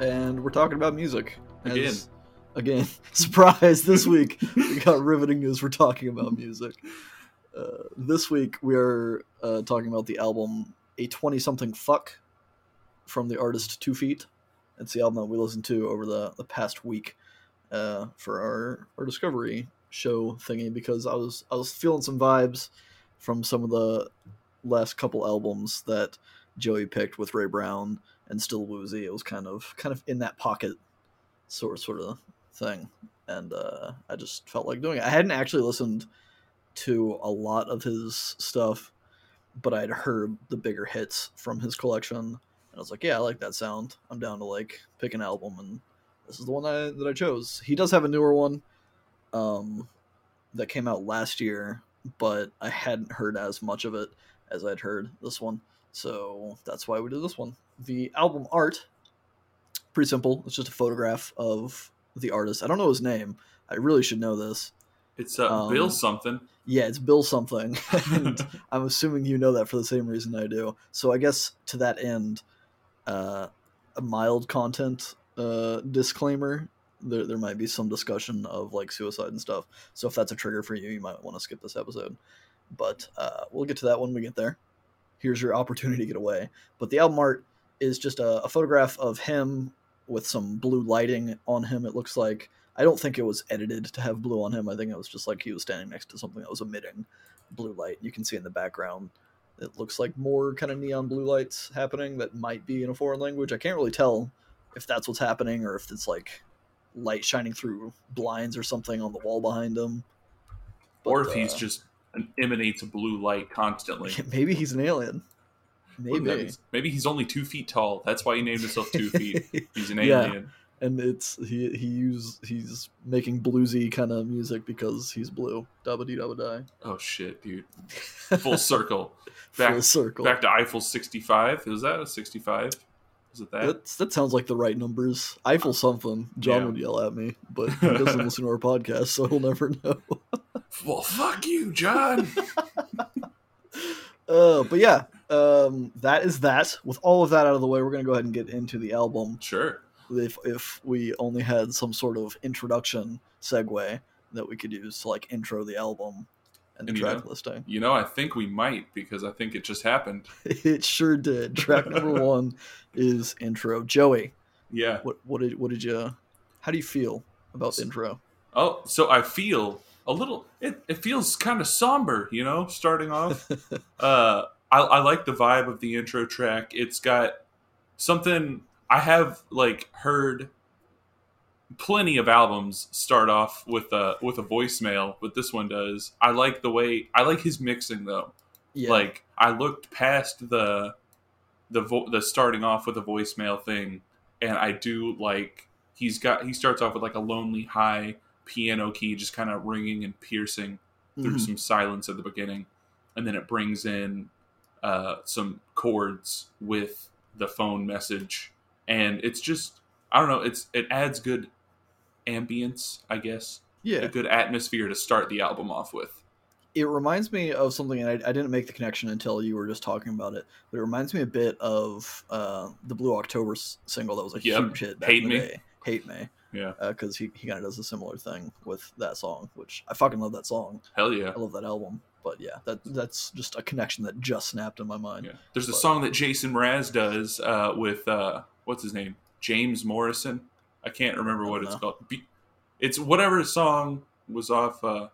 and we're talking about music. As- Again. again, surprise! This week we got riveting news. We're talking about music. Uh, this week we are uh, talking about the album "A Twenty Something Fuck" from the artist Two Feet. It's the album that we listened to over the, the past week uh, for our, our discovery show thingy because I was I was feeling some vibes from some of the last couple albums that Joey picked with Ray Brown and Still Woozy. It was kind of kind of in that pocket sort sort of thing, and uh, I just felt like doing it. I hadn't actually listened to a lot of his stuff, but I'd heard the bigger hits from his collection, and I was like, yeah, I like that sound. I'm down to like pick an album, and this is the one I, that I chose. He does have a newer one, um, that came out last year, but I hadn't heard as much of it as I'd heard this one. So that's why we did this one. The album art, pretty simple. It's just a photograph of the artist. I don't know his name. I really should know this. It's uh, Um, Bill something. Yeah, it's Bill something. and I'm assuming you know that for the same reason I do. So I guess to that end, uh, a mild content uh, disclaimer. There, there might be some discussion of like suicide and stuff. So if that's a trigger for you, you might want to skip this episode. But uh, we'll get to that when we get there. Here's your opportunity to get away. But the album art is just a, a photograph of him with some blue lighting on him. It looks like I don't think it was edited to have blue on him. I think it was just like he was standing next to something that was emitting blue light. You can see in the background it looks like more kind of neon blue lights happening that might be in a foreign language. I can't really tell if that's what's happening or if it's like light shining through blinds or something on the wall behind him. or But, if he's uh, just an, emanates a blue light constantly. maybe he's an alien. That Maybe. maybe he's only two feet tall. That's why he named himself Two Feet. He's an Yeah. alien. and it's he he use he's making bluesy kind of music because he's blue. Dabba dee dabba die. Oh shit, dude! Full circle. Back, Full circle. back to Eiffel 65. Is that a 65? Is it that? That's, that sounds like the right numbers. Eiffel something. John Yeah. would yell at me, but he doesn't listen to our podcast, so he'll never know. Well, fuck you, John. Uh, but yeah, um, that is that. With all of that out of the way, we're gonna go ahead and get into the album. sure. If if we only had some sort of introduction segue that we could use to like intro the album and the And you track know- listing, You know, I think we might because I think it just happened. it sure did. Track number one is intro. Joey, Yeah. what what did what did you? How do you feel about the intro? Oh, so I feel a little. It, it feels kind of somber, you know, starting off. uh, I, I like the vibe of the intro track. It's got something I have like heard. Plenty of albums start off with a with a voicemail, but this one does. I like the way I like his mixing though. Yeah, Like I looked past the the vo- the starting off with a voicemail thing, and I do like he's got he starts off with like a lonely high piano key just kind of ringing and piercing through Mhm. some silence at the beginning, and then it brings in uh, some chords with the phone message, and it's just I don't know it's it adds good ambience I guess yeah. a good atmosphere to start the album off with. it reminds me of something and I, I didn't make the connection until you were just talking about it but it reminds me a bit of uh, the blue october s- single that was a Yep. huge hit back Hate Me. day hate me Yeah, because he, he kind of does a similar thing with that song which i fucking love that song hell yeah. i love that album but yeah that that's just a connection that just snapped in my mind Yeah. There's a song that Jason Mraz does uh, with uh, what's his name, James Morrison. I can't remember what don't it's called. Be- It's whatever song was off uh,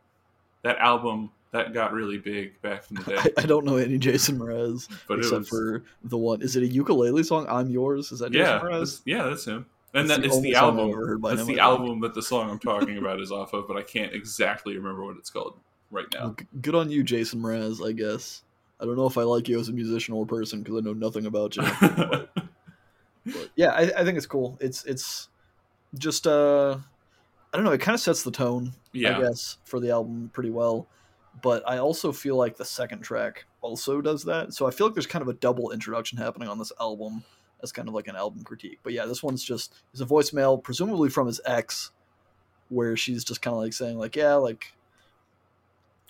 that album that got really big back in the day. I, I don't know any jason mraz But except was, for the one is it a ukulele song i'm yours is that jason yeah, mraz that's, yeah, that's him. And That's that the it's the album. That's the album that the song I'm talking about is off of, but I can't exactly remember what it's called right Well, now. g- good on you, Jason Mraz. I guess. I don't know if I like you as a musician or person because I know nothing about you. but yeah, I, I think it's cool. It's it's just uh, I don't know. It kind of sets the tone, I guess, for the album pretty well. But I also feel like the second track also does that. So I feel like there's kind of a double introduction happening on this album as kind of like an album critique. But yeah, this one's just is a voicemail, presumably from his ex, where she's just kind of like saying like, yeah, like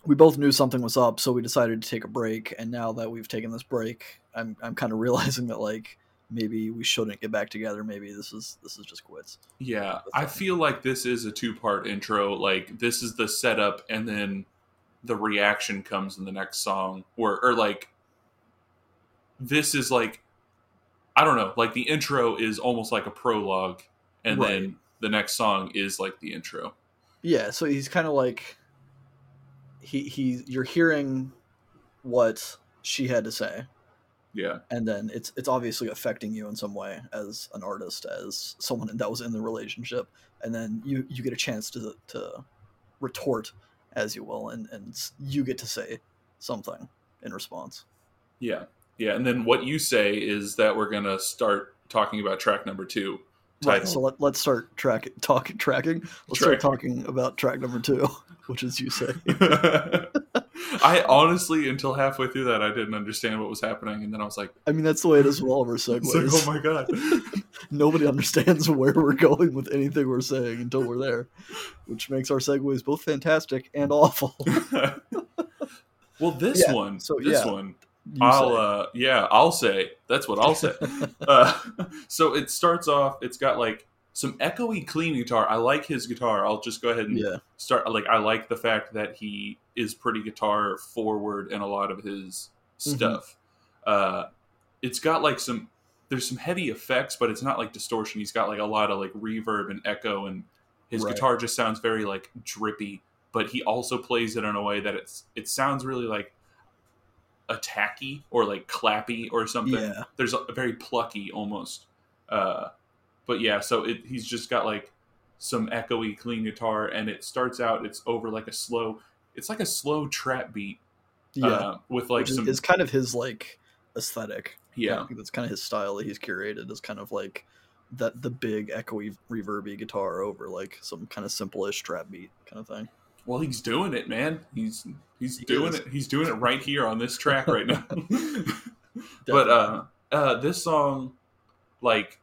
we both knew something was up, so we decided to take a break. And now that we've taken this break, I'm I'm kind of realizing that like maybe we shouldn't get back together. Maybe this is this is just quits. Yeah, I feel like this is a two part intro. Like this is the setup, and then the reaction comes in the next song, or or like this is like I don't know, like the intro is almost like a prologue, and Right. then the next song is like the intro. Yeah, so he's kind of like he he you're hearing what she had to say. Yeah, and then it's it's obviously affecting you in some way as an artist as someone that was in the relationship. And then you you get a chance to to retort as you will and and you get to say something in response. Yeah, yeah. And then what you say is that we're gonna start talking about track number two. Right so let, let's start track talk tracking. Let's start talking about track number two which is you say. I honestly, until halfway through that, I didn't understand what was happening, and then I was like, i mean that's the way it is with all of our it's like, segues. "Oh my god!" nobody understands where we're going with anything we're saying until we're there, which makes our segues both fantastic and awful. well, this Yeah, one, so, this yeah, one, I'll, uh, yeah, I'll say that's what I'll say. uh, so it starts off. It's got like some echoey, clean guitar. I like his guitar. I'll just go ahead and yeah, start. Like, I like the fact that he is pretty guitar forward in a lot of his Mm-hmm. stuff. Uh, it's got like some. There's some heavy effects, but it's not like distortion. He's got like a lot of like reverb and echo, and his Right. guitar just sounds very like drippy. But he also plays it in a way that it's it sounds really like attacky or like clappy or something. Yeah. There's a, very plucky almost. Uh, but yeah, so it, he's just got like some echoey clean guitar, and it starts out. It's over like a slow. It's like a slow trap beat. yeah. Uh, with like Which some is kind of his like aesthetic. yeah that's kind of his style that he's curated. Is kind of like that the big echoey reverby guitar over like some kind of simple-ish trap beat kind of thing. Well, he's doing it, man. He's he's He doing is. it. He's doing it right here on this track right now. but uh, uh, this song, like,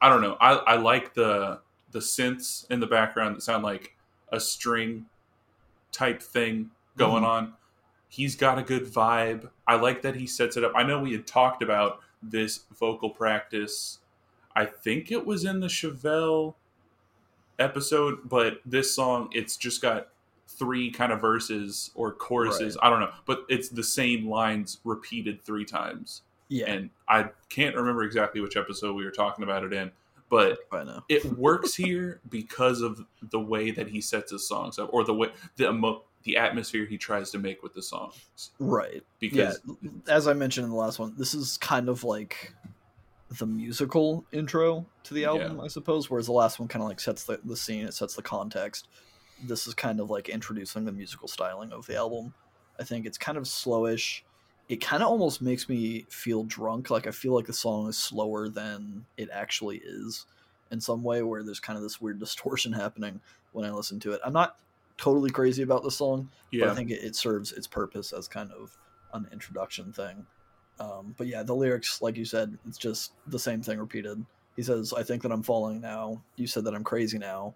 I don't know. I I like the the synths in the background that sound like a string type thing going Mhm. on. He's got a good vibe. I like that he sets it up. I know we had talked about this vocal practice. I think it was in the Chevelle episode, but this song, it's just got three kind of verses or choruses. I don't know, but it's the same lines repeated three times. yeah, And I can't remember exactly which episode we were talking about it in, but know. it works here because of the way that he sets his songs up, or the way the emo- the atmosphere he tries to make with the songs. Right. Because yeah, as I mentioned in the last one, this is kind of like the musical intro to the album, I suppose. Whereas the last one kind of like sets the, the scene, it sets the context. This is kind of like introducing the musical styling of the album. I think it's kind of slowish. It kind of almost makes me feel drunk. Like I feel like the song is slower than it actually is in some way, where there's kind of this weird distortion happening when I listen to it. I'm not totally crazy about the song, but I think it, it serves its purpose as kind of an introduction thing. Um, but yeah, the lyrics, like you said, it's just the same thing repeated. He says, "I think that I'm falling now. You said that I'm crazy now.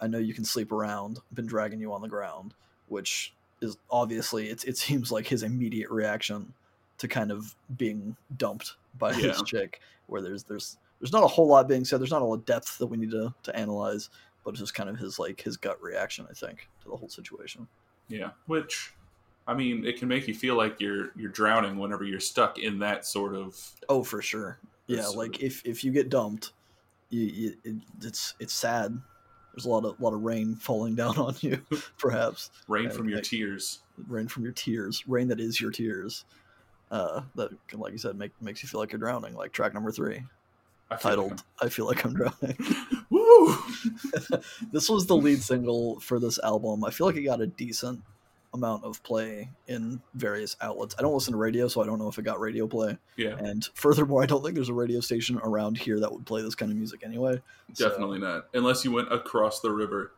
I know you can sleep around. Been dragging you on the ground," which is obviously it's it seems like his immediate reaction to kind of being dumped by his chick. Where there's there's there's not a whole lot being said. There's not a lot of depth that we need to to analyze, but it's just kind of his like his gut reaction, I think, to the whole situation. yeah. Which, I mean, it can make you feel like you're you're drowning whenever you're stuck in that sort of. Oh, for sure. Yeah, like if if you get dumped, you, you it, it's it's sad. There's a lot of lot of rain falling down on you, perhaps Rain from your like- tears. rain from your tears, rain that is your tears. Uh, that can, like you said, make makes you feel like you're drowning. Like track number three, I titled "I Feel Like I'm Drowning." Woo! this was the lead single for this album. I feel like it got a decent amount of play in various outlets. I don't listen to radio, so I don't know if it got radio play. Yeah, And furthermore, I don't think there's a radio station around here that would play this kind of music anyway. So- definitely not. Unless you went across the river,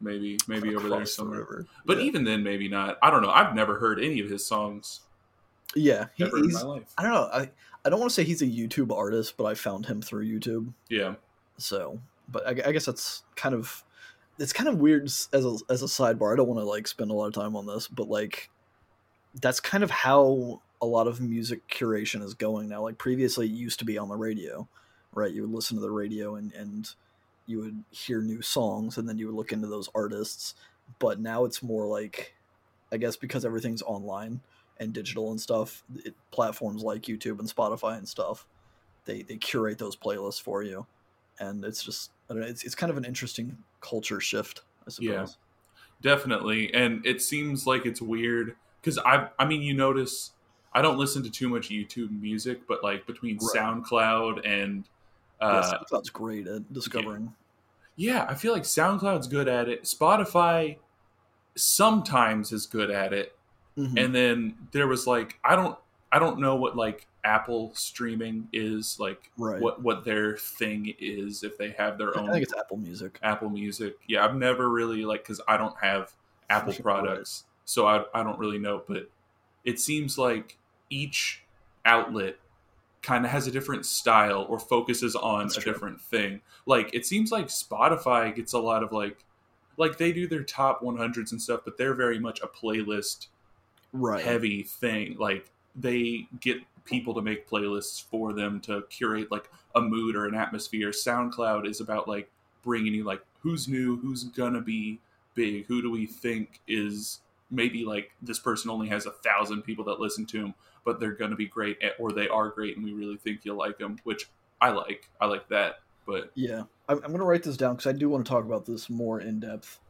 maybe maybe over there across the somewhere. river. But yeah. even then, maybe not. I don't know. I've never heard any of his songs yeah, he, he's. my life. I don't know. I I don't want to say he's a YouTube artist, but I found him through YouTube. Yeah, So, but I, I guess that's kind of it's kind of weird as a as a sidebar. I don't want to like spend a lot of time on this, but like that's kind of how a lot of music curation is going now. Like previously, it used to be on the radio, right? You would listen to the radio and and you would hear new songs, and then you would look into those artists. But now it's more like, I guess, because everything's online and digital and stuff. It, platforms like YouTube and Spotify and stuff, they they curate those playlists for you, and it's just I don't know. It's it's kind of an interesting culture shift, I suppose. Yeah. definitely and it seems like it's weird because i i mean you notice i don't listen to too much youtube music but like between Right. soundcloud and Yeah, uh SoundCloud's great at discovering. yeah i feel like soundcloud's good at it spotify sometimes is good at it Mhm. and then there was like i don't i don't know what like apple streaming is like Right. what what their thing is if they have their I own I think it's Apple Music. apple music yeah i've never really like because i don't have apple products so I, I don't really know but it seems like each outlet kind of has a different style or focuses on That's a true. different thing like it seems like spotify gets a lot of like like they do their top 100s and stuff but they're very much a playlist Right. heavy thing. Like they get people to make playlists for them to curate like a mood or an atmosphere. SoundCloud is about like bringing you like who's new, who's gonna be big, who do we think is maybe like this person only has a thousand people that listen to him, but they're gonna be great or they are great and we really think you'll like them, which I like. I like that, but Yeah, I'm, I'm gonna write this down because I do want to talk about this more in depth.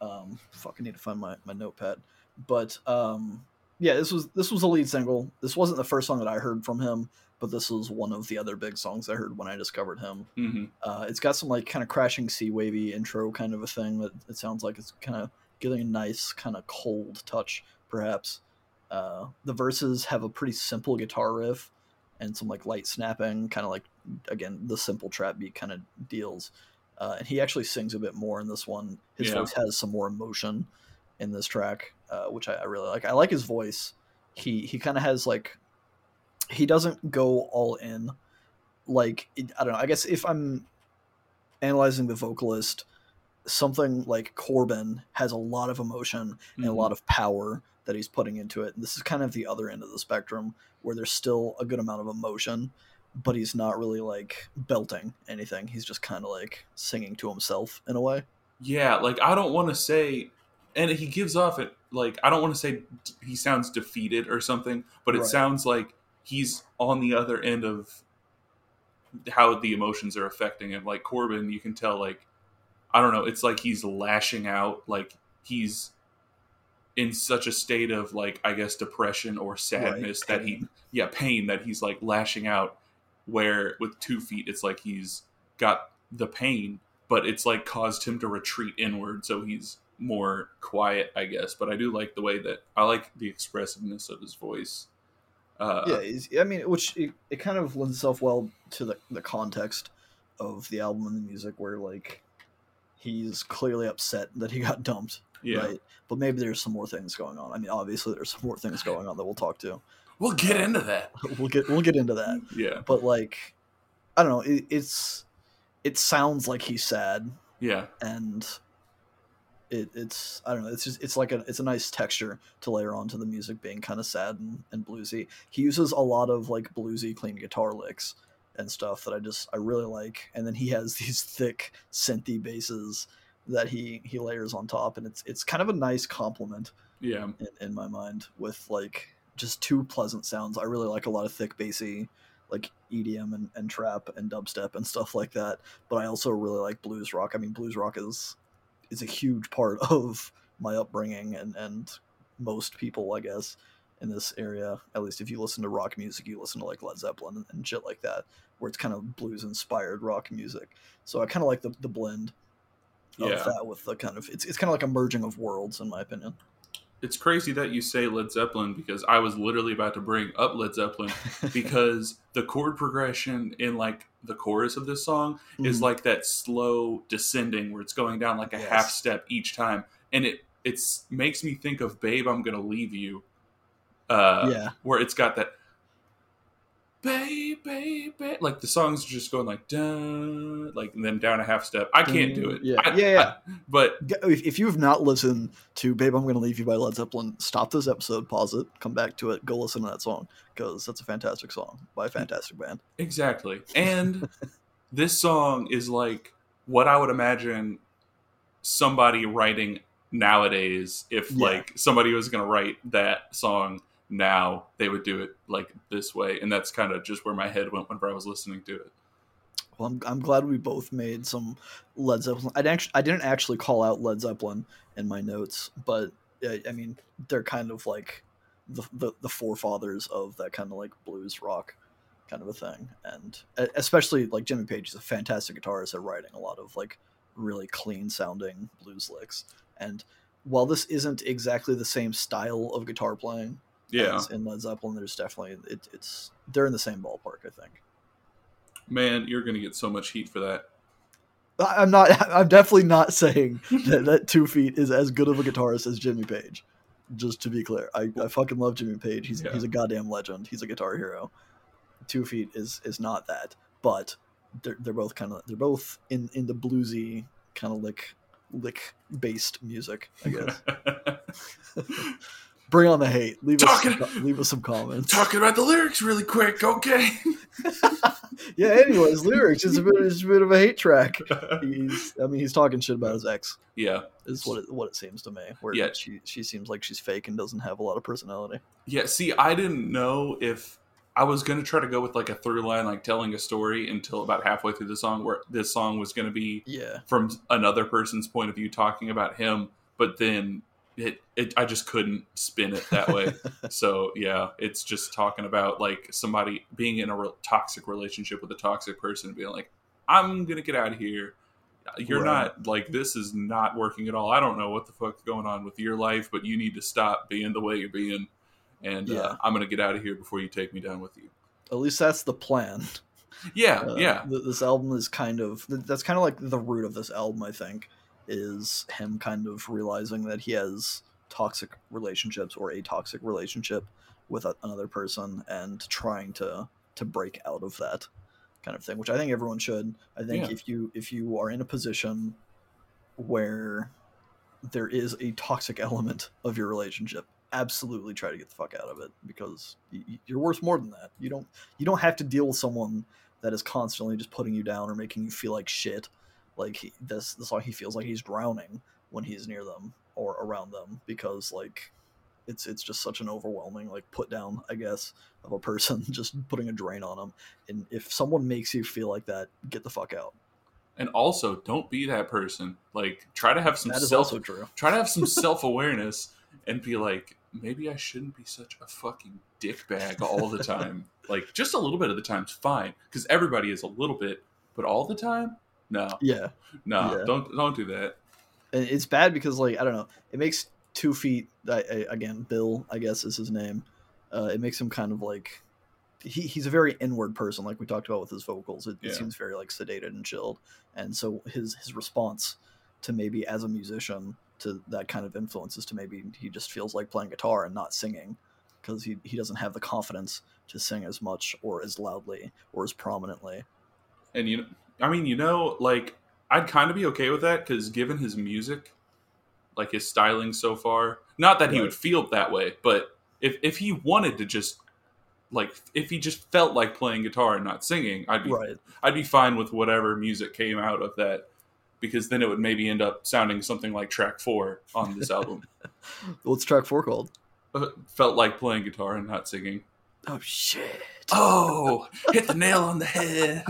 Um, fuck, I need to find my, my notepad. But um, yeah, this was this was a lead single. This wasn't the first song that I heard from him, but this was one of the other big songs I heard when I discovered him. mhm. Uh, it's got some like kind of crashing sea wavy intro kind of a thing that it sounds like it's kind of getting a nice kind of cold touch, perhaps. Uh, the verses have a pretty simple guitar riff and some like light snapping, kind of like again the simple trap beat kind of deals. Uh, and he actually sings a bit more in this one. His Yeah. voice has some more emotion in this track, uh, which I, I really like. I like his voice. He he kind of has like he doesn't go all in. Like it, I don't know. I guess if I'm analyzing the vocalist, something like Corbin has a lot of emotion and a Mhm. lot of power that he's putting into it. And this is kind of the other end of the spectrum where there's still a good amount of emotion, but he's not really like belting anything. He's just kind of like singing to himself in a way. Yeah, like I don't want to say, and he gives off it like I don't want to say he sounds defeated or something, but it Right. sounds like he's on the other end of how the emotions are affecting him. Like Corbin, you can tell like I don't know, it's like he's lashing out, like he's in such a state of like I guess depression or sadness that he yeah pain that he's like lashing out. Where with two feet, it's like he's got the pain, but it's like caused him to retreat inward, so he's more quiet, I guess. But I do like the way that I like the expressiveness of his voice. Uh, yeah, I mean, which it, it kind of lends itself well to the, the context of the album and the music, where like he's clearly upset that he got dumped, yeah. right? But maybe there's some more things going on. I mean, obviously there's some more things going on that we'll talk to. We'll get into that. We'll get we'll get into that. Yeah, But like, I don't know. It, it's it sounds like he's sad, yeah, and it, it's I don't know. It's just it's like a it's a nice texture to layer onto the music being kind of sad and, and bluesy. He uses a lot of like bluesy clean guitar licks and stuff that I just I really like. And then he has these thick synthy basses that he he layers on top, and it's it's kind of a nice compliment yeah, in, in my mind with like just two pleasant sounds. I really like a lot of thick bassy like EDM and, and trap and dubstep and stuff like that. But I also really like blues rock. I mean blues rock is is a huge part of my upbringing and, and most people I guess in this area. At least if you listen to rock music, you listen to like Led Zeppelin and, and shit like that, where it's kind of blues inspired rock music. So I kinda like the, the blend of yeah. that with the kind of it's it's kinda like a merging of worlds in my opinion. It's crazy that you say Led Zeppelin because I was literally about to bring up Led Zeppelin because the chord progression in like the chorus of this song is Mhm. like that slow descending where it's going down like a Yes. half step each time and it it's makes me think of babe i'm gonna leave you uh yeah. where it's got that baby, baby. Like the song's are just going like dun, like and then down a half step. I can't do it. Yeah, I- yeah, yeah. I- but If, if you have not listened to "Babe, I'm Gonna Leave You" by Led Zeppelin, stop this episode, pause it, come back to it, go listen to that song because that's a fantastic song by a fantastic band. exactly. And this song is like what I would imagine somebody writing nowadays. If Yeah. like somebody was going to write that song now, they would do it like this way. And that's kind of just where my head went whenever I was listening to it. Well, I'm, I'm glad we both made some Led Zeppelin. I actually I didn't actually call out Led Zeppelin in my notes, but I, I mean they're kind of like the, the the forefathers of that kind of like blues rock kind of a thing, and especially like Jimmy Page is a fantastic guitarist at writing a lot of like really clean sounding blues licks. And while this isn't exactly the same style of guitar playing Yeah. in Led Zeppelin, there's definitely it, it's they're in the same ballpark. I think. Man, you're going to get so much heat for that. I'm not. I'm definitely not saying that, that Two Feet is as good of a guitarist as Jimmy Page. Just to be clear, I, I fucking love Jimmy Page. He's Yeah. he's a goddamn legend. He's a guitar hero. Two Feet is is not that, but they're they're both kind of they're both in in the bluesy kind of lick lick based music. I guess. Bring on the hate. Leave us some, leave us some comments. Talking about the lyrics really quick, okay? yeah. Anyways, lyrics is a bit it's a bit of a hate track. He's I mean he's talking shit about his ex. yeah. is what it, what it seems to me. Where Yeah. she she seems like she's fake and doesn't have a lot of personality. Yeah, see, I didn't know if I was going to try to go with like a through line, like telling a story until about halfway through the song, where this song was going to be Yeah, from another person's point of view talking about him, but then it, it I just couldn't spin it that way. so yeah, it's just talking about like somebody being in a re- toxic relationship with a toxic person, and being like, "I'm gonna get out of here." You're Right. not like this is not working at all. I don't know what the fuck's going on with your life, but you need to stop being the way you're being, and Yeah. uh, I'm gonna get out of here before you take me down with you. at least that's the plan. Yeah, Uh, yeah, th- this album is kind of th- that's kind of like the root of this album. I think is him kind of realizing that he has toxic relationships or a toxic relationship with a, another person and trying to to break out of that kind of thing which i think everyone should. I think Yeah. if you if you are in a position where there is a toxic element of your relationship absolutely try to get the fuck out of it because you're worth more than that. You don't you don't have to deal with someone that is constantly just putting you down or making you feel like shit like he, this this song he feels like he's drowning when he's near them or around them because like it's it's just such an overwhelming like put down i guess of a person just putting a drain on them and if someone makes you feel like that get the fuck out and also don't be that person. Like, try to have some that is self also true try to have some self awareness and be like, maybe I shouldn't be such a fucking dickbag all the time. like, just a little bit of the time's fine because everybody is a little bit, but all the time, no, yeah. No, Yeah. don't don't do that. and it's bad because like i don't know it makes two feet I, I, again bill i guess is his name. Uh, it makes him kind of like he, he's a very inward person like we talked about with his vocals. It, it seems very like sedated and chilled. And so his his response to maybe as a musician to that kind of influence is to maybe he just feels like playing guitar and not singing because he, he doesn't have the confidence to sing as much or as loudly or as prominently. And you, know, I mean, you know, like I'd kind of be okay with that because given his music, like his styling so far, not that he would feel that way, but if if he wanted to just like if he just felt like playing guitar and not singing, I'd be right I'd be fine with whatever music came out of that because then it would maybe end up sounding something like track four on this album. what's track four called Uh, Felt like playing guitar and not singing. oh shit Oh, hit the nail on the head.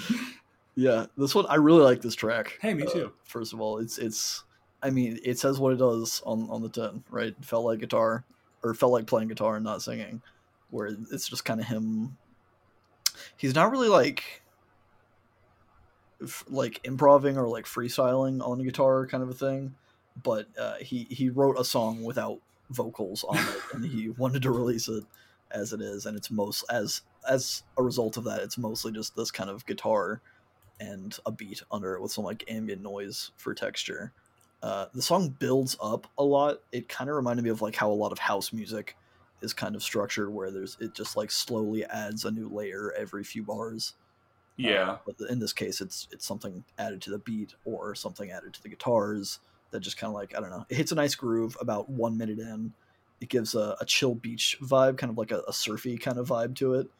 Yeah, this one I really like this track. Hey, me Uh, too. first of all, it's it's I mean, it says what it does on on the tin, right? Felt like guitar or felt like playing guitar and not singing. Where it's just kind of him he's not really like f- like improving or like freestyling on the guitar kind of a thing, but uh, he he wrote a song without vocals on it and he wanted to release it as it is and it's most as as a result of that it's mostly just this kind of guitar and a beat under it with some like ambient noise for texture. Uh, the song builds up a lot. It kind of reminded me of like how a lot of house music is kind of structured where there's it just like slowly adds a new layer every few bars. Yeah. Uh, but in this case, it's it's something added to the beat or something added to the guitars that just kind of like I don't know. It hits a nice groove about one minute in. It gives a, a chill beach vibe, kind of like a, a surfy kind of vibe to it.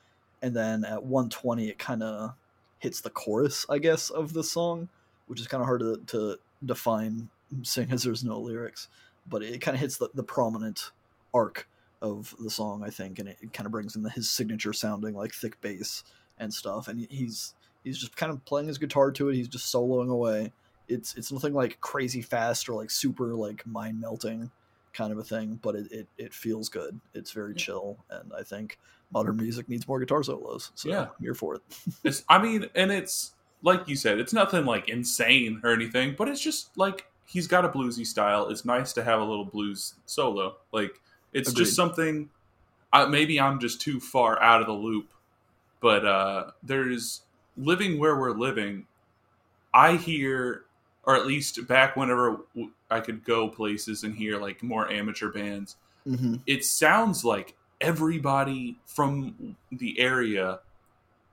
And then at 120, it kind of hits the chorus, I guess, of the song, which is kind of hard to, to define, seeing as there's no lyrics. But it kind of hits the, the prominent arc of the song, I think, and it, it kind of brings in the, his signature sounding like thick bass and stuff. And he's he's just kind of playing his guitar to it. He's just soloing away. It's it's nothing like crazy fast or like super like mind melting kind of a thing, but it, it, it feels good. It's very Yeah. chill, and I think modern music needs more guitar solos. So Yeah. I'm here for it. It's, I mean, and it's like you said, it's nothing like insane or anything, but it's just like he's got a bluesy style. It's nice to have a little blues solo. Like it's Agreed. just something. Uh, maybe I'm just too far out of the loop, but uh, there's living where we're living. I hear, or at least back whenever I could go places and hear like more amateur bands hmm it sounds like everybody from the area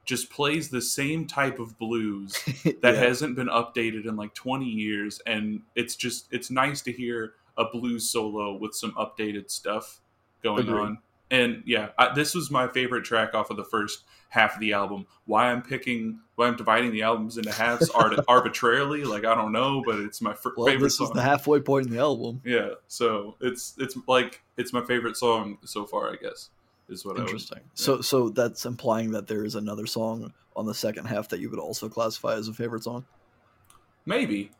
just plays the same type of blues that yeah. hasn't been updated in like 20 years and it's just it's nice to hear a blues solo with some updated stuff going Agreed. on and yeah I, this was my favorite track off of the first half of the album why i'm picking why i'm dividing the albums into halves art- arbitrarily like i don't know but it's my fir- well, favorite this song is the halfway point in the album. yeah, so it's it's like it's my favorite song so far. I guess is what I would Interesting. So so that's implying that there is another song on the second half that you would also classify as a favorite song. Maybe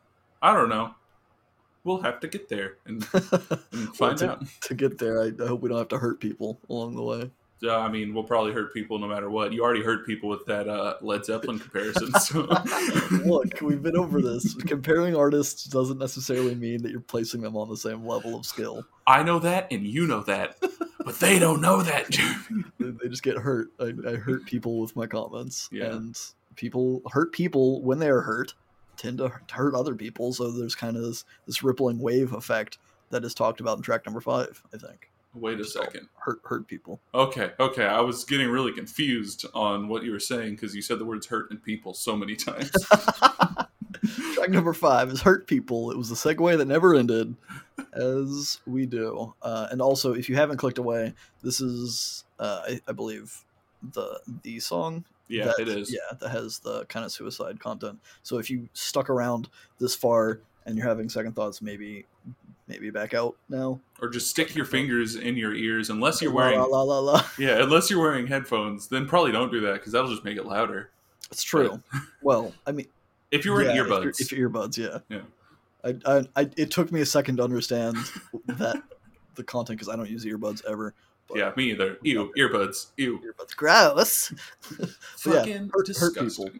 I don't know. We'll have to get there and, and find to, out. to get there, I, I hope we don't have to hurt people along the way. Uh, I mean, we'll probably hurt people no matter what. You already hurt people with that uh, Led Zeppelin comparison. So Look, we've been over this. Comparing artists doesn't necessarily mean that you're placing them on the same level of skill. I know that, and you know that, but they don't know that. They just get hurt. I, I hurt people with my comments, Yeah. and people hurt people when they are hurt tend to hurt other people. So there's kind of this, this rippling wave effect that is talked about in track number five. I think Wait a So, second. hurt hurt people. Okay, okay. I was getting really confused on what you were saying because you said the words "hurt" and "people" so many times. Track number five is Hurt People. It was the segue that never ended, as we do. Uh, and also, if you haven't clicked away, this is, uh, I, I believe, the the song. Yeah, that- it is. Yeah, that has the kind of suicide content. So if you stuck around this far and you're having second thoughts, maybe maybe back out now. Or just stick your fingers in your ears unless you're wearing la la la. Yeah, unless you're wearing headphones, then probably don't do that because that'll just make it louder. It's true. Well, I mean, If you're wearing yeah, earbuds, If you're, if earbuds, yeah. Yeah. I, I, I, it took me a second to understand that the content because I don't use earbuds ever. But yeah, me either. Ew, earbuds. Ew. Earbuds, gross. But yeah, Fucking hurt- hurt people.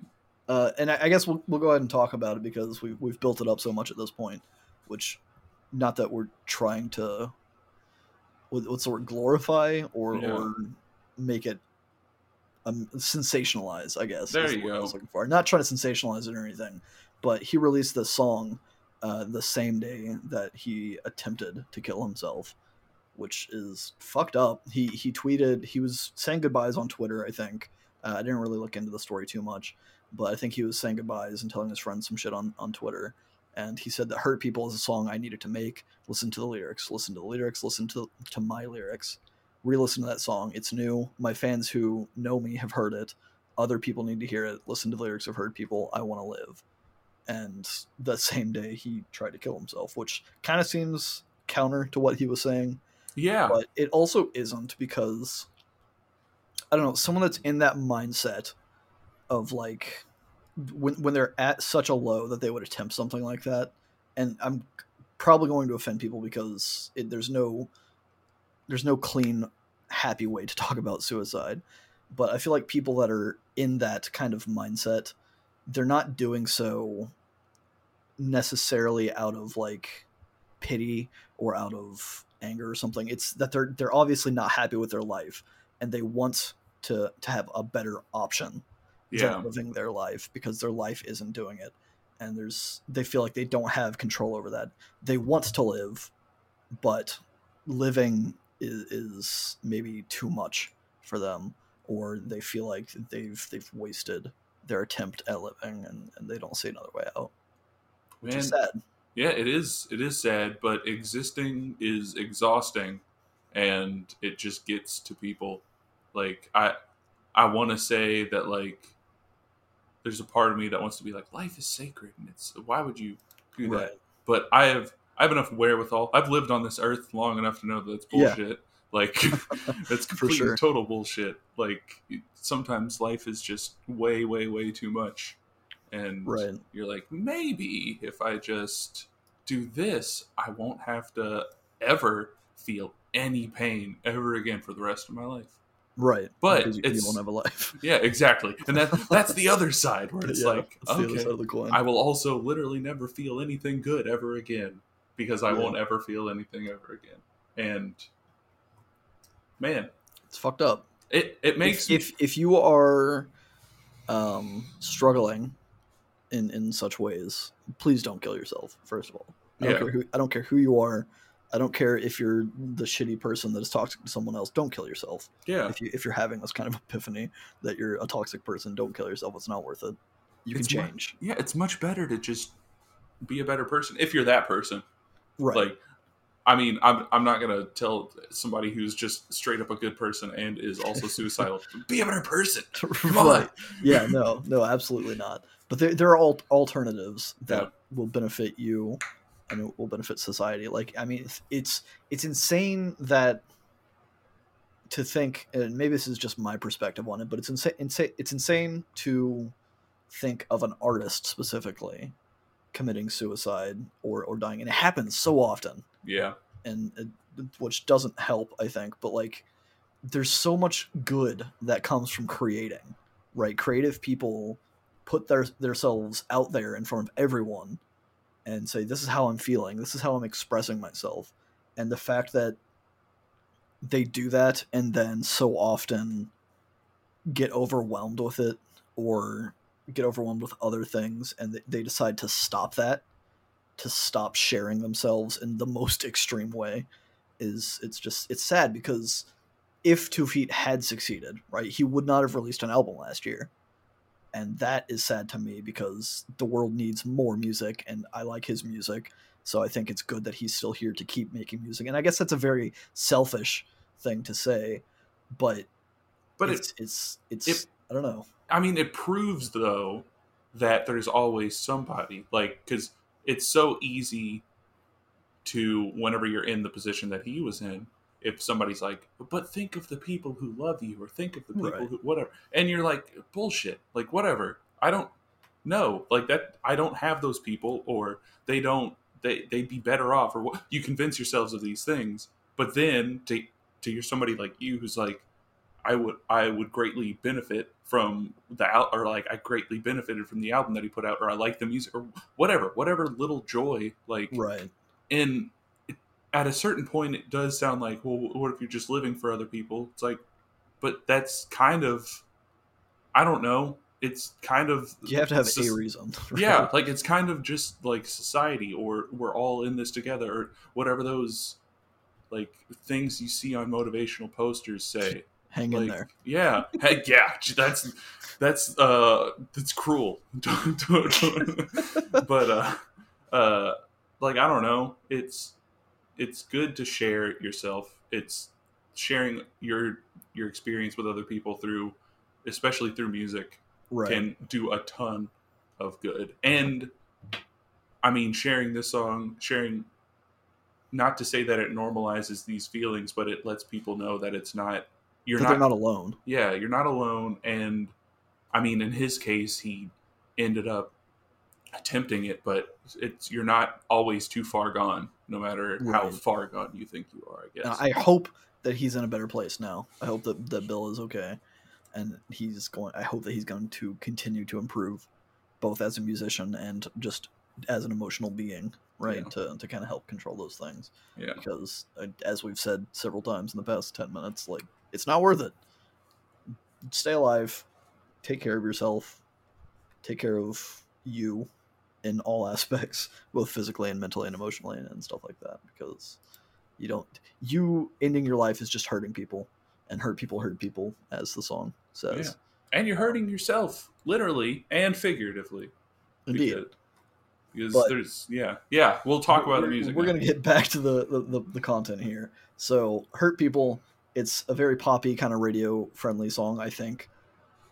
Uh, and I, I guess we'll, we'll go ahead and talk about it because we, we've built it up so much at this point, which, not that we're trying to, what- what's the word, glorify or, Yeah. or make it um, sensationalize, I guess. There is the you word I go. was looking for. Not trying to sensationalize it or anything, but he released this song uh, the same day that he attempted to kill himself, which is fucked up. He he tweeted he was saying goodbyes on Twitter. I think uh, I didn't really look into the story too much, but I think he was saying goodbyes and telling his friends some shit on on Twitter. And he said that "Hurt People" is a song I needed to make. Listen to the lyrics. Listen to the lyrics. Listen to to my lyrics. Re-listen to that song. It's new. My fans who know me have heard it. Other people need to hear it. Listen to the lyrics of "Hurt People." I want to live. And the same day, he tried to kill himself, which kind of seems counter to what he was saying Yeah, but it also isn't because I don't know someone that's in that mindset of like when when they're at such a low that they would attempt something like that, and I'm probably going to offend people because it, there's no there's no clean happy way to talk about suicide, but I feel like people that are in that kind of mindset, they're not doing so necessarily out of like pity or out of anger or something. It's that they're they're obviously not happy with their life and they want to to have a better option yeah, living their life because their life isn't doing it. And there's they feel like they don't have control over that. They want to live, but living is, is maybe too much for them, or they feel like they've they've wasted their attempt at living, and, and they don't see another way out. Which Man, is sad. Yeah, it is. It is sad, but existing is exhausting, and it just gets to people. Like I, I want to say that like, there's a part of me that wants to be like, life is sacred, and it's why would you do that? Right. But I have I have enough wherewithal. I've lived on this earth long enough to know that it's Yeah. bullshit. Like it's complete sure. total bullshit. Like sometimes life is just way, way, way too much. And Right. you're like, maybe if I just do this, I won't have to ever feel any pain ever again for the rest of my life. Right. But you, you won't have a life. Yeah, exactly. And that that's the other side where it's Yeah, like, other okay, side of the coin. I will also literally never feel anything good ever again because I Yeah. won't ever feel anything ever again. And man, it's fucked up. it it makes if, if if you are um struggling in in such ways, please don't kill yourself. First of all, I don't Yeah. care who I don't care who you are. I don't care if you're the shitty person that is toxic to someone else. Don't kill yourself. yeah, If you if you're having this kind of epiphany that you're a toxic person, don't kill yourself. It's not worth it. You It's can change. yeah, it's much better to just be a better person if you're that person. right. Like, I mean, I'm I'm not gonna tell somebody who's just straight up a good person and is also suicidal be a better person. Come on. Yeah, no, no, absolutely not. But there, there are al- alternatives that Yeah. will benefit you and it will benefit society. Like, I mean, it's it's, it's insane that to think, and maybe this is just my perspective on it, but it's insane. insane it's insane to think of an artist specifically committing suicide or or dying, and it happens so often Yeah, and it, which doesn't help i think but like there's so much good that comes from creating right? Creative people put their themselves out there in front of everyone and say this is how i'm feeling. This is how i'm expressing myself. And the fact that they do that and then so often get overwhelmed with it or get overwhelmed with other things and they decide to stop that to stop sharing themselves in the most extreme way is it's just it's sad because if Two Feet had succeeded, right, he would not have released an album last year. And that is sad to me because the world needs more music and I like his music. So I think it's good that he's still here to keep making music. And I guess that's a very selfish thing to say, but but it it's it's it's it- I don't know. I mean, it proves though that there's always somebody like because it's so easy to whenever you're in the position that he was in. If somebody's like, but think of the people who love you, or think of the people Right. who whatever, and you're like, bullshit, like whatever. I don't know, like that. I don't have those people, or they don't. They they'd be better off, or what? You convince yourselves of these things, but then to to hear somebody like you who's like, I would I would greatly benefit from the al- or like I greatly benefited from the album that he put out or I like the music or whatever whatever little joy like Right. and it, at a certain point it does sound like well what if you're just living for other people it's like but that's kind of I don't know it's kind of You have to have a reason. right? yeah like it's kind of just like society or we're all in this together or whatever those like things you see on motivational posters say Hang in there. Yeah, heck yeah. That's that's uh that's cruel. Don't- don't- don't- but uh uh like I don't know. It's it's good to share yourself. It's sharing your your experience with other people through especially through music Right. can do a ton of good. And I mean, sharing this song, sharing not to say that it normalizes these feelings, but it lets people know that it's not you're not, not alone. yeah, you're not alone. And I mean, in his case, he ended up attempting it, but it's you're not always too far gone, no matter how far gone you think you are. I guess. I hope that he's in a better place now. I hope that, that Bill is okay, and he's going. I hope that he's going to continue to improve, both as a musician and just as an emotional being, right? Yeah. To to kind of help control those things. yeah, Because uh, as we've said several times in the past ten minutes, like it's not worth it. Stay alive, take care of yourself, take care of you in all aspects, both physically and mentally and emotionally and stuff like that. Because You don't you ending your life is just hurting people, and hurt people hurt people, as the song says. and you're hurting yourself literally and figuratively. Indeed. Because, because But- there's yeah yeah we'll talk about the We're- music. We're now. gonna get back to the, the, the, the content here. So, "Hurt People," it's a very poppy kind of radio friendly song, I think,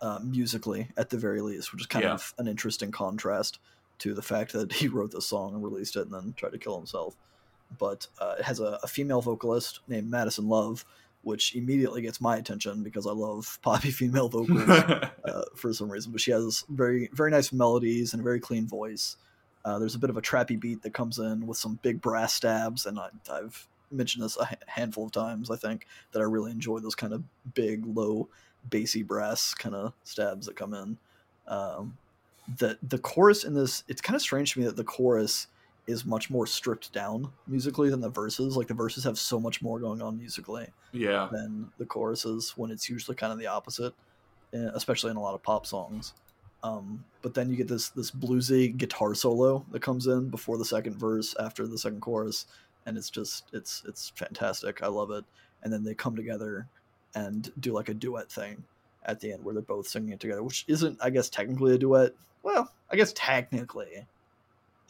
uh, musically at the very least, which is kind Yeah. of an interesting contrast to the fact that he wrote this song and released it and then tried to kill himself. But uh, it has a, a female vocalist named Madison Love, which immediately gets my attention because I love poppy female vocals uh, for some reason. But she has very very nice melodies and a very clean voice. Uh, there's a bit of a trappy beat that comes in with some big brass stabs, and I, I've mentioned this a handful of times. I think that I really enjoy those kind of big, low, bassy brass kind of stabs that come in. Um, the the chorus in this it's kind of strange to me that the chorus is much more stripped down musically than the verses. Like the verses have so much more going on musically yeah than the choruses when it's usually kind of the opposite, eh, especially in a lot of pop songs. Um, but then you get this this bluesy guitar solo that comes in before the second verse, after the second chorus, and it's just it's it's fantastic. I love it. And then they come together and do like a duet thing at the end where they're both singing it together, which isn't, I guess, technically a duet. Well, I guess technically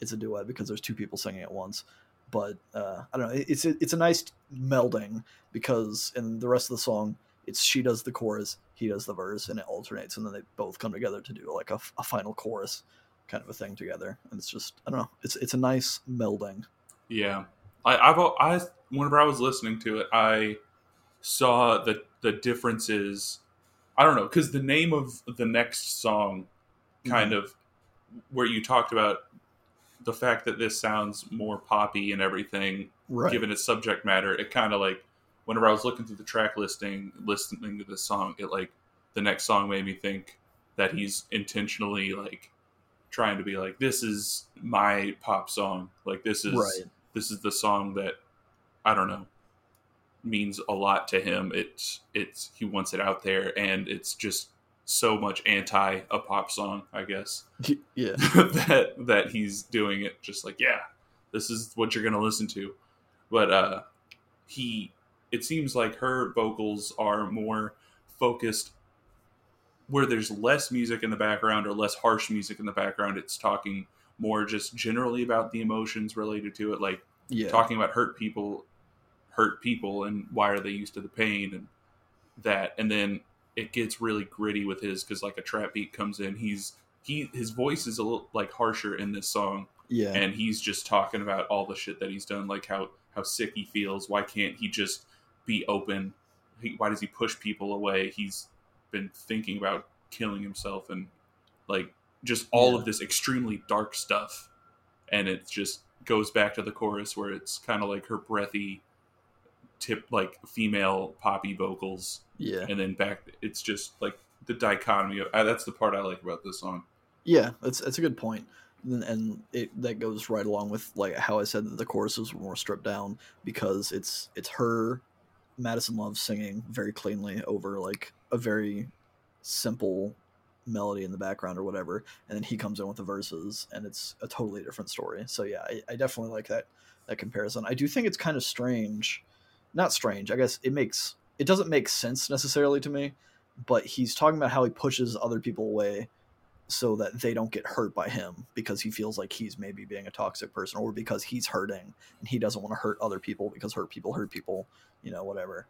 it's a duet because there's two people singing at once. But uh, I don't know. It's it's a nice melding because in the rest of the song, it's she does the chorus, he does the verse, and it alternates, and then they both come together to do like a, a final chorus kind of a thing together. And it's just I don't know. It's it's a nice melding. Yeah, I, I've I whenever I was listening to it, I saw the the differences. I don't know because the name of the next song, kind mm-hmm. of, where you talked about the fact that this sounds more poppy and everything, right. given its subject matter. It kind of like whenever I was looking through the track listing, listening to this song, it like the next song made me think that he's intentionally like trying to be like this is my pop song like this is Right. This is the song that I don't know means a lot to him. It's it's he wants it out there, and it's just so much anti a pop song, I guess yeah. that that he's doing it just like yeah, this is what you're gonna listen to. But uh, he it seems like her vocals are more focused where there's less music in the background or less harsh music in the background. It's talking more just generally about the emotions related to it, like Yeah. talking about hurt people hurt people and why are they used to the pain and that. And then it gets really gritty with his because like a trap beat comes in. He's he his voice is a little like harsher in this song. Yeah. and he's just talking about all the shit that he's done like how how sick he feels. Why can't he just be open? He, why does he push people away? He's been thinking about killing himself and like just all Yeah. of this extremely dark stuff and it just goes back to the chorus where it's kind of like her breathy tip like female poppy vocals yeah. and then back it's just like the dichotomy of uh, that's the part i like about this song Yeah, that's that's a good point, and, and it that goes right along with like how I said that the choruses were more stripped down because it's it's her, Madison Love singing very cleanly over like a very simple melody in the background or whatever, and then he comes in with the verses, and it's a totally different story. So yeah, I, I definitely like that that comparison. I do think it's kind of strange, not strange. I guess it makes it doesn't make sense necessarily to me, but he's talking about how he pushes other people away so that they don't get hurt by him because he feels like he's maybe being a toxic person or because he's hurting and he doesn't want to hurt other people because hurt people hurt people, you know, whatever.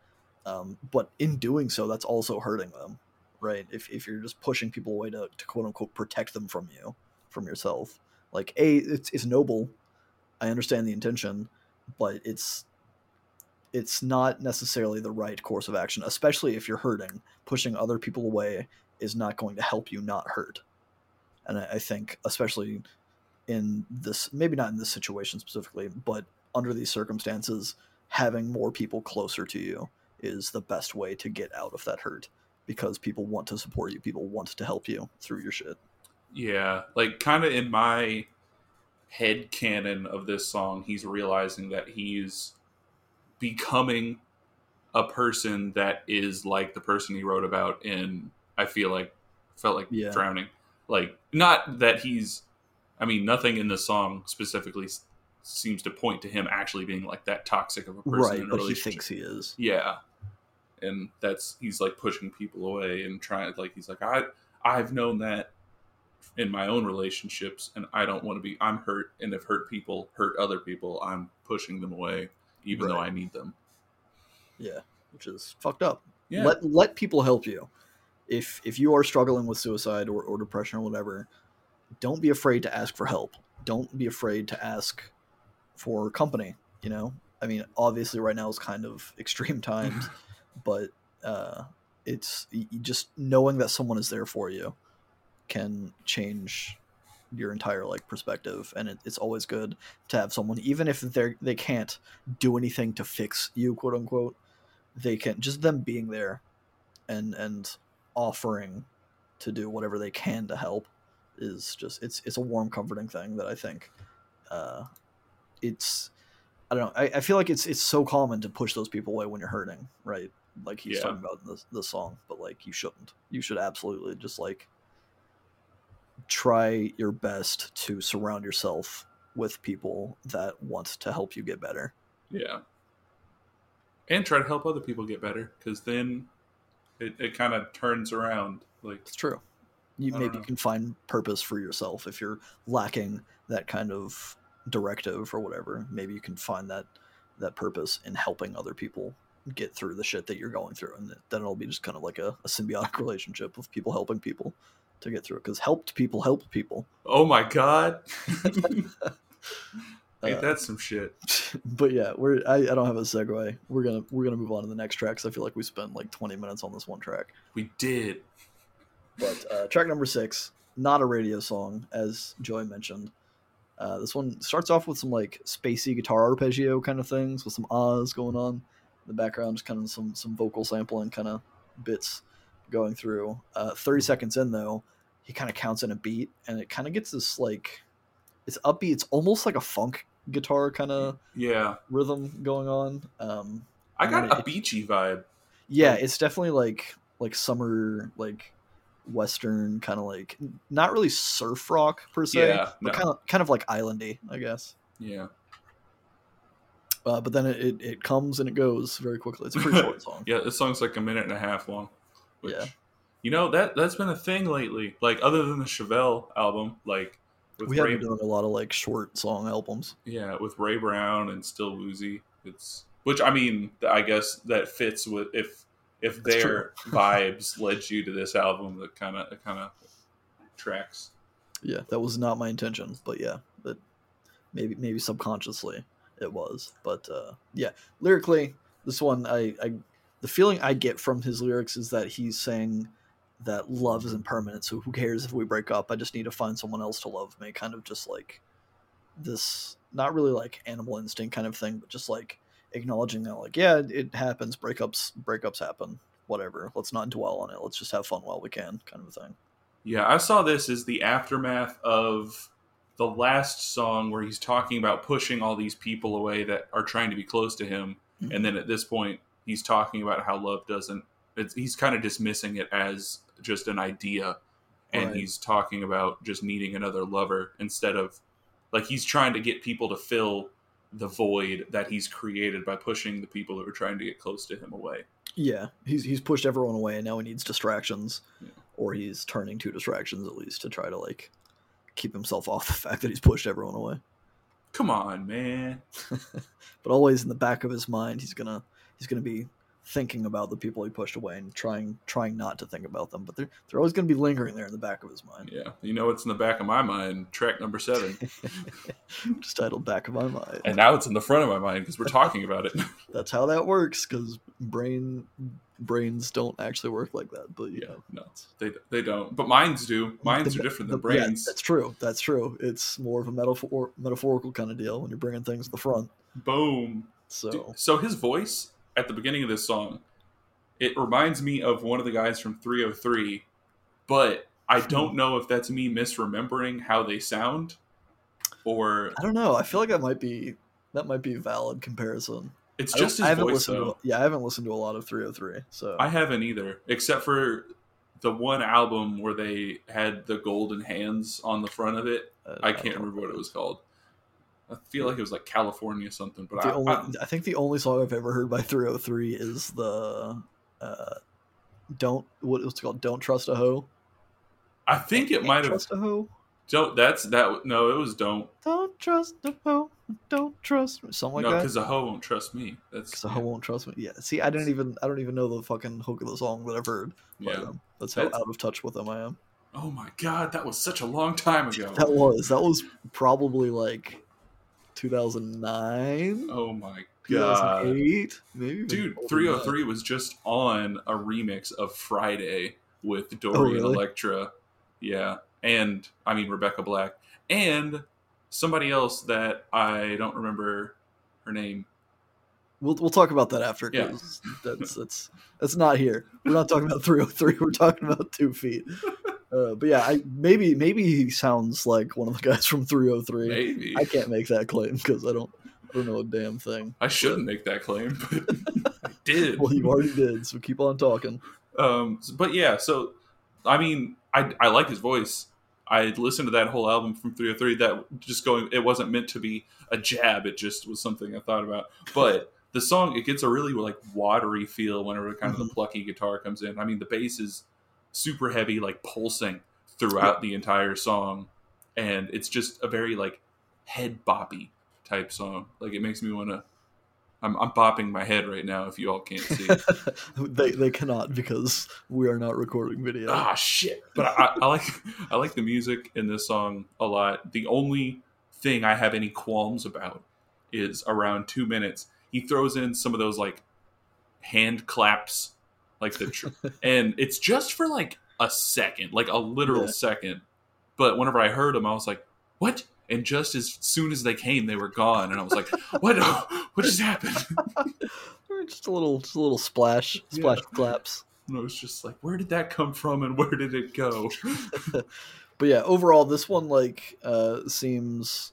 Um, but in doing so, that's also hurting them, right? If, if you're just pushing people away to, to quote unquote protect them from you, from yourself, like, A, it's, it's noble. I understand the intention, but it's it's not necessarily the right course of action, especially if you're hurting. Pushing other people away is not going to help you not hurt. And I, I think, especially in this, maybe not in this situation specifically, but under these circumstances, having more people closer to you is the best way to get out of that hurt because people want to support you, people want to help you through your shit. Yeah, like kind of in my head canon of this song, he's realizing that he's becoming a person that is like the person he wrote about in I feel like felt like Yeah. drowning. Like not that he's I mean nothing in the song specifically seems to point to him actually being like that toxic of a person right, in a but he thinks he is. Yeah. And that's he's like pushing people away and trying like he's like I I've known that in my own relationships and I don't want to be I'm hurt and if hurt people hurt other people, I'm pushing them away even though I need them. Yeah, which is fucked up. Yeah. Let let people help you. If if you are struggling with suicide or, or depression or whatever, don't be afraid to ask for help. Don't be afraid to ask for company. You know, I mean, obviously, right now is kind of extreme times, but uh, it's just knowing that someone is there for you can change your entire like perspective and it, it's always good to have someone even if they're they can't do anything to fix you quote unquote they can just them being there and and offering to do whatever they can to help is just it's it's a warm comforting thing that i think uh it's i don't know i, I feel like it's it's so common to push those people away when you're hurting right like he's Yeah. talking about in this, this song but like you shouldn't you should absolutely just like try your best to surround yourself with people that want to help you get better Yeah. And try to help other people get better because then it, it kind of turns around. Like, It's true. You I maybe can find purpose for yourself if you're lacking that kind of directive or whatever. Maybe you can find that that purpose in helping other people get through the shit that you're going through, and then it'll be just kind of like a, a symbiotic relationship of people helping people to get through it. Because helped people help people. oh my God. Ain't Uh, that some shit? but yeah, we're I, I don't have a segue. We're gonna we're gonna move on to the next track. 'cause I feel like we spent like 20 minutes on this one track. We did. But uh, track number six, not a radio song, as Joy mentioned. Uh, this one starts off with some like spacey guitar arpeggio kind of things with some ahs going on the background, just kind of some some vocal sampling kind of bits going through. Uh, Thirty seconds in though, he kind of counts in a beat, and it kind of gets this like it's upbeat. It's almost like a funk guitar kind of Yeah. rhythm going on. Um, I got then a beachy vibe. yeah, it's definitely like like summer like western kind of like not really surf rock per se, Yeah, but no. kind of kind of like islandy, I guess. Yeah. Uh, but then it, it, it comes and it goes very quickly. It's a pretty short song. Yeah, this song's like a minute and a half long. Which, Yeah. You know that that's been a thing lately. Like other than the Chevelle album, like with we have been doing a lot of like short song albums. yeah, with Ray Brown and Still Woozy. It's which I mean, I guess that fits with if if That's their vibes led you to this album, that kind of kind of tracks. Yeah, that was not my intention, but yeah, but maybe maybe subconsciously it was. But uh, yeah, lyrically, this one I, I the feeling I get from his lyrics is that he's saying that love isn't permanent, so who cares if we break up? I just need to find someone else to love me. Kind of just like this, not really like animal instinct kind of thing, but just like acknowledging that, like, yeah, it, happens. Breakups, breakups happen. Whatever. Let's not dwell on it. Let's just have fun while we can, kind of a thing. Yeah, I saw this as the aftermath of the last song where he's talking about pushing all these people away that are trying to be close to him, Mhm. and then at this point he's talking about how love doesn't. It's, he's kind of dismissing it as just an idea, and Right. he's talking about just needing another lover instead of like he's trying to get people to fill the void that he's created by pushing the people who are trying to get close to him away. Yeah, he's he's pushed everyone away, and now he needs distractions, Yeah. or he's turning to distractions at least to try to like keep himself off the fact that he's pushed everyone away. Come on, man. But always in the back of his mind, he's gonna he's gonna be thinking about the people he pushed away and trying trying not to think about them. But they're they're always gonna be lingering there in the back of his mind. Yeah, you know what's in the back of my mind? Track number seven. Just titled "Back of My Mind." and now it's in the front of my mind because we're talking about it. That's how that works because brain brains don't actually work like that. But yeah, know, no, they they don't. But minds do. Minds The- are different than the- yeah, brains. that's true. That's true. It's more of a metaphor metaphorical kind of deal when you're bringing things to the front. Boom. So Dude, So his voice at the beginning of this song, it reminds me of one of the guys from 3OH!3, but I Hmm. don't know if that's me misremembering how they sound, or I don't know. I feel like that might be that might be a valid comparison. It's just his voice though. to yeah, I haven't listened to a lot of 3OH!3. So I haven't either, except for the one album where they had the golden hands on the front of it. uh, I can't know remember what it was called. I feel like it was like California something, but I, only, I, I think the only song I've ever heard by 3OH!3 is the uh, "Don't" what it was called. "Don't Trust a Hoe." I think it might have. trust a hoe. Don't. That's that. No, it was don't. Don't trust a hoe. Don't trust me. Something like no, that. because the hoe won't trust me. That's Because a hoe won't trust me. Yeah. See, I didn't even I don't even know the fucking hook of the song that I've heard. Yeah. um, that's how That's- out of touch with them I am. Oh my god, that was such a long time ago. That was that was probably like 2009, Oh my god. 2008, maybe. Dude, older than 3OH!3 was just on a remix of Friday with Dory Oh, and really? Electra. Yeah. And I mean Rebecca Black. And somebody else that I don't remember her name. We'll we'll talk about that after. Yeah. That's that's that's not here. We're not talking about 3OH!3. We're talking about Two Feet. Uh, but yeah, I maybe maybe he sounds like one of the guys from 3OH!3. Maybe. I can't make that claim because I don't I don't know a damn thing. I shouldn't make that claim, but I did. Well, you already did, so keep on talking. Um, but yeah, so I mean, I I like his voice. I listened to that whole album from 3OH!3. That just going, it wasn't meant to be a jab. It just was something I thought about. But the song, it gets a really like watery feel whenever kind of the mm-hmm. plucky guitar comes in. I mean, the bass is super heavy, like pulsing throughout the entire song, and it's just a very like head boppy type song. Like it makes me want to. I'm, I'm bopping my head right now. If you all can't see. they they cannot because we are not recording video. ah shit but I, I like i like the music in this song a lot the only thing i have any qualms about is around two minutes he throws in some of those like hand claps like the tr- and it's just for like a second like a literal Yeah. second but whenever i heard him, i was like what and just as soon as they came they were gone. And i was like what? What just happened? Just a little just a little splash splash claps. and i was just like where did that come from and where did it go? But yeah, overall, this one like uh, seems,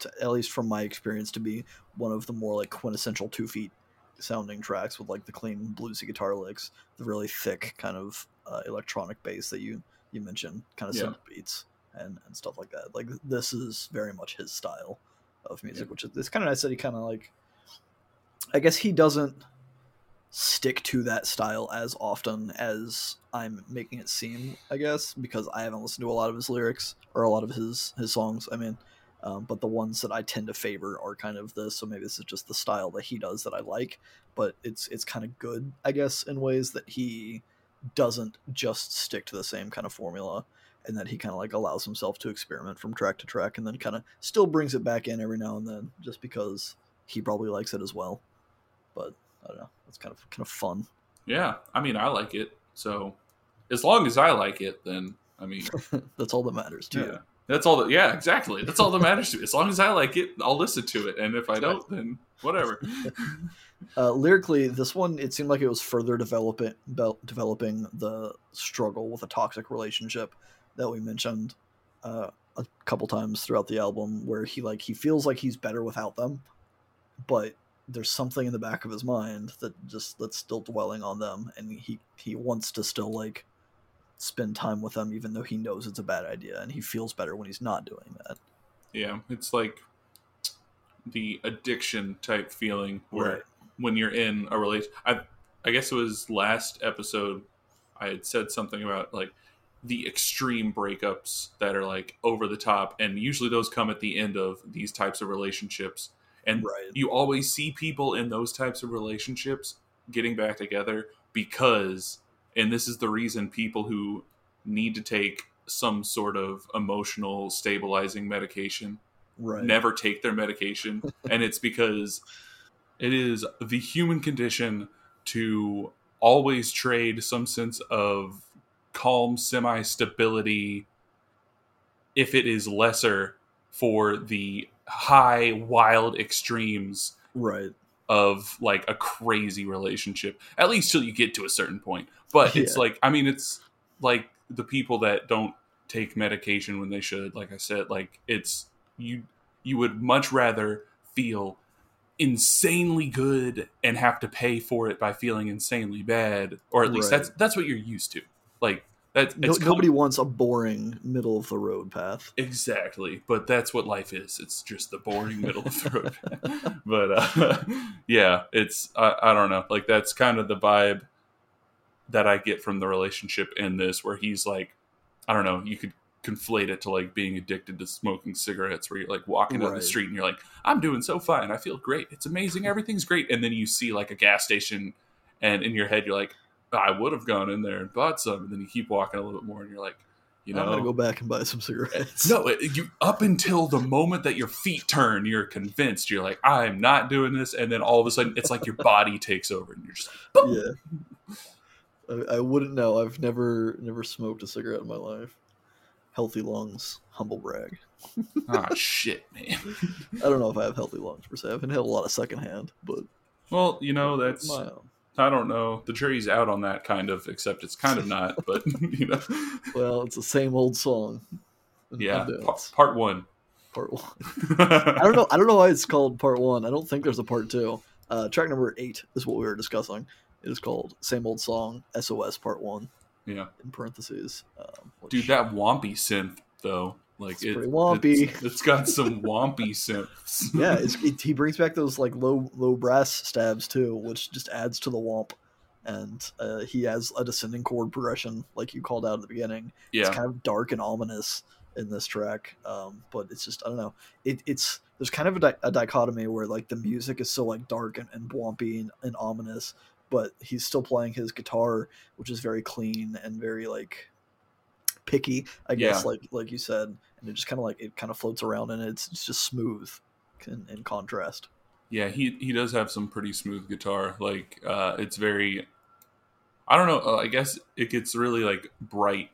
to, at least from my experience, to be one of the more like quintessential two feet sounding tracks with like the clean bluesy guitar licks, the really thick kind of uh, electronic bass that you you mentioned, kind of Yeah. synth beats and and stuff like that. Like this is very much his style of music, Yeah. which is it's kind of nice that he kind of like, I guess he doesn't stick to that style as often as I'm making it seem, I guess, because I haven't listened to a lot of his lyrics or a lot of his his songs. I mean, um, but the ones that I tend to favor are kind of this. So maybe this is just the style that he does that I like. But it's it's kind of good, I guess, in ways that he doesn't just stick to the same kind of formula, and that he kind of like allows himself to experiment from track to track, and then kind of still brings it back in every now and then, just because he probably likes it as well. But I don't know. It's kind of kind of fun. Yeah, I mean, I like it. So as long as I like it, then I mean, That's all that matters to yeah, you. that's all. That, yeah, exactly. That's all that matters to me. As long as I like it, I'll listen to it, and if I don't, then whatever. Uh, lyrically, this one it seemed like it was further developing developing the struggle with a toxic relationship that we mentioned uh, a couple times throughout the album, where he like he feels like he's better without them, but there's something in the back of his mind that just that's still dwelling on them, and he he wants to still like spend time with them, even though he knows it's a bad idea, and he feels better when he's not doing that. yeah, it's like the addiction type feeling where Right. when you're in a relation, I I guess it was last episode I had said something about like the extreme breakups that are like over the top, and usually those come at the end of these types of relationships. And Right. you always see people in those types of relationships getting back together because, and this is the reason people who need to take some sort of emotional stabilizing medication Right. never take their medication and it's because it is the human condition to always trade some sense of calm semi stability if it is lesser for the high wild extremes Right. of like a crazy relationship at least till you get to a certain point but it's like i mean it's like the people that don't take medication when they should like i said like it's you you would much rather feel insanely good and have to pay for it by feeling insanely bad or at least Right. that's that's what you're used to like That No, com- nobody wants a boring middle of the road path. Exactly, but that's what life is. It's just the boring middle of the road. but uh, yeah, it's I, I don't know. Like that's kind of the vibe that I get from the relationship in this, where he's like, I don't know. You could conflate it to like being addicted to smoking cigarettes, where you're like walking down the street and you're like, I'm doing so fine. I feel great. It's amazing. Everything's great. And then you see like a gas station, and in your head you're like, I would have gone in there and bought some. And then you keep walking a little bit more, and you're like, you know, I'm gonna go back and buy some cigarettes. no, it- you up until the moment that your feet turn, you're convinced. You're like, I'm not doing this, and then all of a sudden, it's like your body takes over, and you're just like, boom. yeah. I, I wouldn't know. I've never never smoked a cigarette in my life. Healthy lungs, humble brag. ah, shit, man. I don't know if I have healthy lungs per se. I've inhaled a lot of secondhand, but Well, you know, that's. I don't know. The jury's out on that kind of, except it's kind of not. But you know, Well, it's the same old song. yeah. And pa- part one. part one. I don't know. I don't know why it's called part one. I don't think there's a part two. Uh, track number eight is what we were discussing. It is called "Same Old Song" SOS Part One Yeah, in parentheses. Um, which- dude, that wompy synth though, like It's it, pretty wompy. It's, it's got some wompy synths. yeah, it's, it, he brings back those like low low brass stabs too, which just adds to the womp. And uh, he has a descending chord progression, like you called out at the beginning. yeah. It's kind of dark and ominous in this track, um, but it's just I don't know. It, it's there's kind of a, di- a dichotomy where like the music is so like dark and, and wompy and, and ominous, but he's still playing his guitar, which is very clean and very like picky, I guess, Yeah. like like you said, and it just kind of like it kind of floats around and it's, it's just smooth in, in contrast. Yeah, he he does have some pretty smooth guitar. Like uh it's very I don't know, uh, I guess it gets really like bright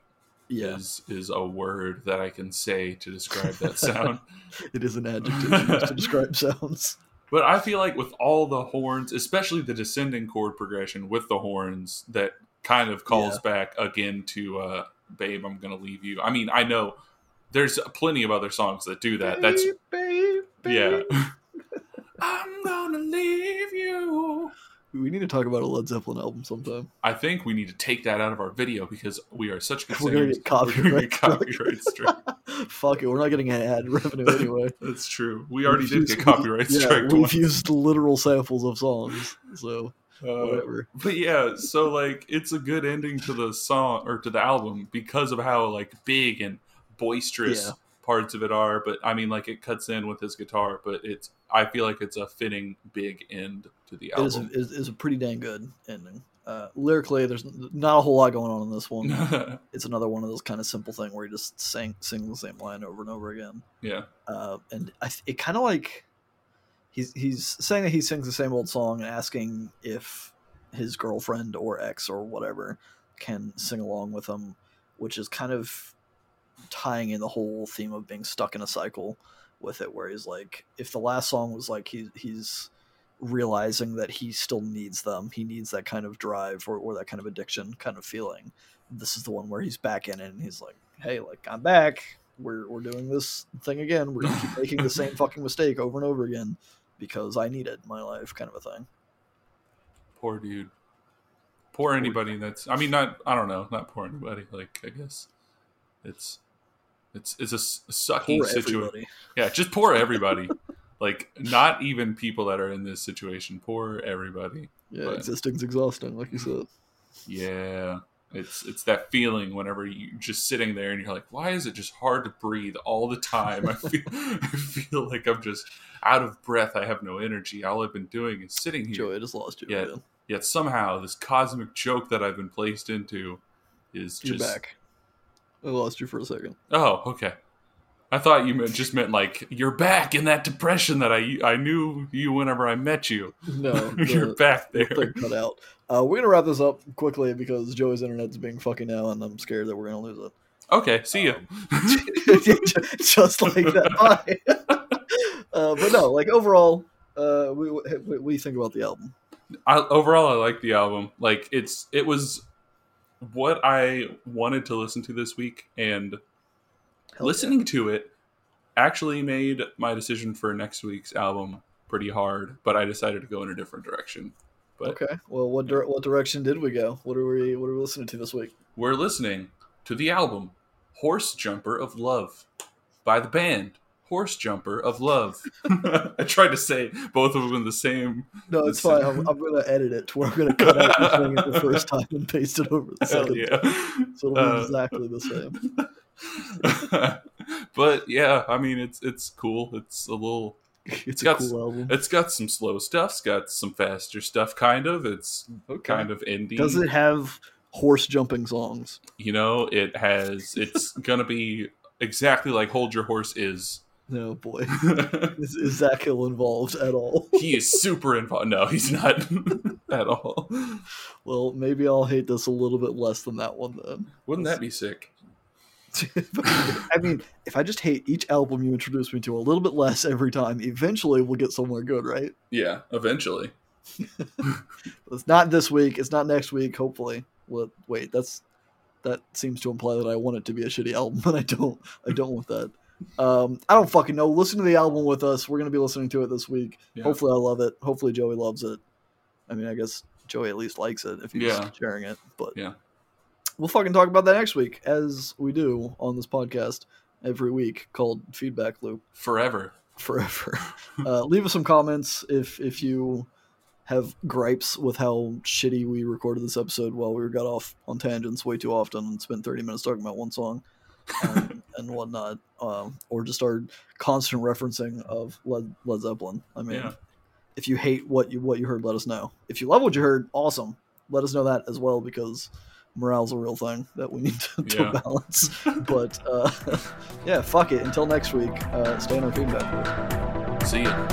Yeah, is is a word that I can say to describe that sound. it is an adjective used to describe sounds. But I feel like with all the horns, especially the descending chord progression with the horns that kind of calls Yeah. back again to uh babe, I'm going to leave you. I mean, I know there's plenty of other songs that do that. That's Babe, babe, yeah. I'm going to leave you. We need to talk about a Led Zeppelin album sometime. I think we need to take that out of our video because we are such good We're gonna get copyright We're gonna get copyright strike. Fuck it, we're not getting ad revenue anyway. That's true. We already We've did used- get copyright yeah, strike. We've once. used literal samples of songs, so Uh, whatever. but yeah, so like it's a good ending to the song or to the album because of how like big and boisterous Yeah. parts of it are. But I mean, like it cuts in with his guitar, but it's I feel like it's a fitting big end to the It is, a, album. it is- is a pretty dang good ending. Uh, lyrically, there's not a whole lot going on in this one. It's another one of those kind of simple thing where he just sing sing the same line over and over again. yeah, uh, and I, it kind of like he's he's saying that he sings the same old song and asking if his girlfriend or ex or whatever can sing along with him, which is kind of tying in the whole theme of being stuck in a cycle with it, where he's like, if the last song was like he he's realizing that he still needs them, he needs that kind of drive or, or that kind of addiction kind of feeling. This is the one where he's back in it and he's like, hey, like I'm back. We're we're doing this thing again. We're gonna keep making the same fucking mistake over and over again because I need it in my life, kind of a thing. poor dude. Poor anybody that's. I mean, not. I don't know. Not poor anybody. Like I guess it's it's it's a sucky situation. Yeah, just poor everybody. like not even people that are in this situation. Poor everybody. Yeah, But- existing's exhausting, like you said. Yeah. It's it's that feeling whenever you're just sitting there and you're like, why is it just hard to breathe all the time? I feel I feel like I'm just out of breath. I have no energy. All I've been doing is sitting here. Joey, I just lost you. Yeah, again. Yet somehow this cosmic joke that I've been placed into is You're just back. I lost you for a second. Oh, okay. I thought you meant, just meant like you're back in that depression that I I knew you whenever I met you. No, you're back the there. thing cut out. Uh, we're gonna wrap this up quickly because Joey's internet's being fucking now, and I'm scared that we're gonna lose it. Okay, see you. just like that. Bye. uh, but no, like overall, uh, we, what, what do you think about the album? I, overall, I like the album. Like it's it was what I wanted to listen to this week, and Hell listening to it actually made my decision for next week's album pretty hard. But I decided to go in a different direction. But Okay. Well, what dir- what direction did we go? What are we what are we listening to this week? we're listening to the album Horse Jumper of Love by the band Horse Jumper of Love. I tried to say both of them in the same. No, it's fine. I'm, I'm going to edit it to where I'm going to cut out you it the first time and paste it over the Hell second. yeah. So it'll be Uh, exactly the same. but yeah, I mean it's it's cool. It's a little It's a got- cool album. it's got some slow stuff, it's got some faster stuff kind of. It's kind of indie. Does it have horse jumping songs? You know, it has it's going to be exactly like Hold Your Horse is. No, boy. Is, is Zach Hill involved at all? he is super involved. No, he's not at all. Well, maybe I'll hate this a little bit less than that one then. Wouldn't that be sick? I mean, if I just hate each album you introduce me to a little bit less every time, eventually we'll get somewhere good, right? Yeah, eventually. It's not this week. It's not next week. Hopefully. Well, wait, that's that seems to imply that I want it to be a shitty album, and I don't. I don't want that. Um, I don't fucking know. Listen to the album with us. We're gonna be listening to it this week. Yeah. Hopefully, I love it. Hopefully, Joey loves it. I mean, I guess Joey at least likes it if he's Yeah. sharing it. But Yeah. we'll fucking talk about that next week, as we do on this podcast every week, called Feedback Loop Forever. forever. uh, leave us some comments if if you have gripes with how shitty we recorded this episode while we got off on tangents way too often and spent 30 minutes talking about one song um, and whatnot um, or just our constant referencing of led, led zeppelin i mean Yeah. if you hate what you what you heard let us know if you love what you heard awesome let us know that as well because morale's a real thing that we need to, to Yeah. balance but uh, yeah fuck it until next week uh, stay in our feedback. See ya.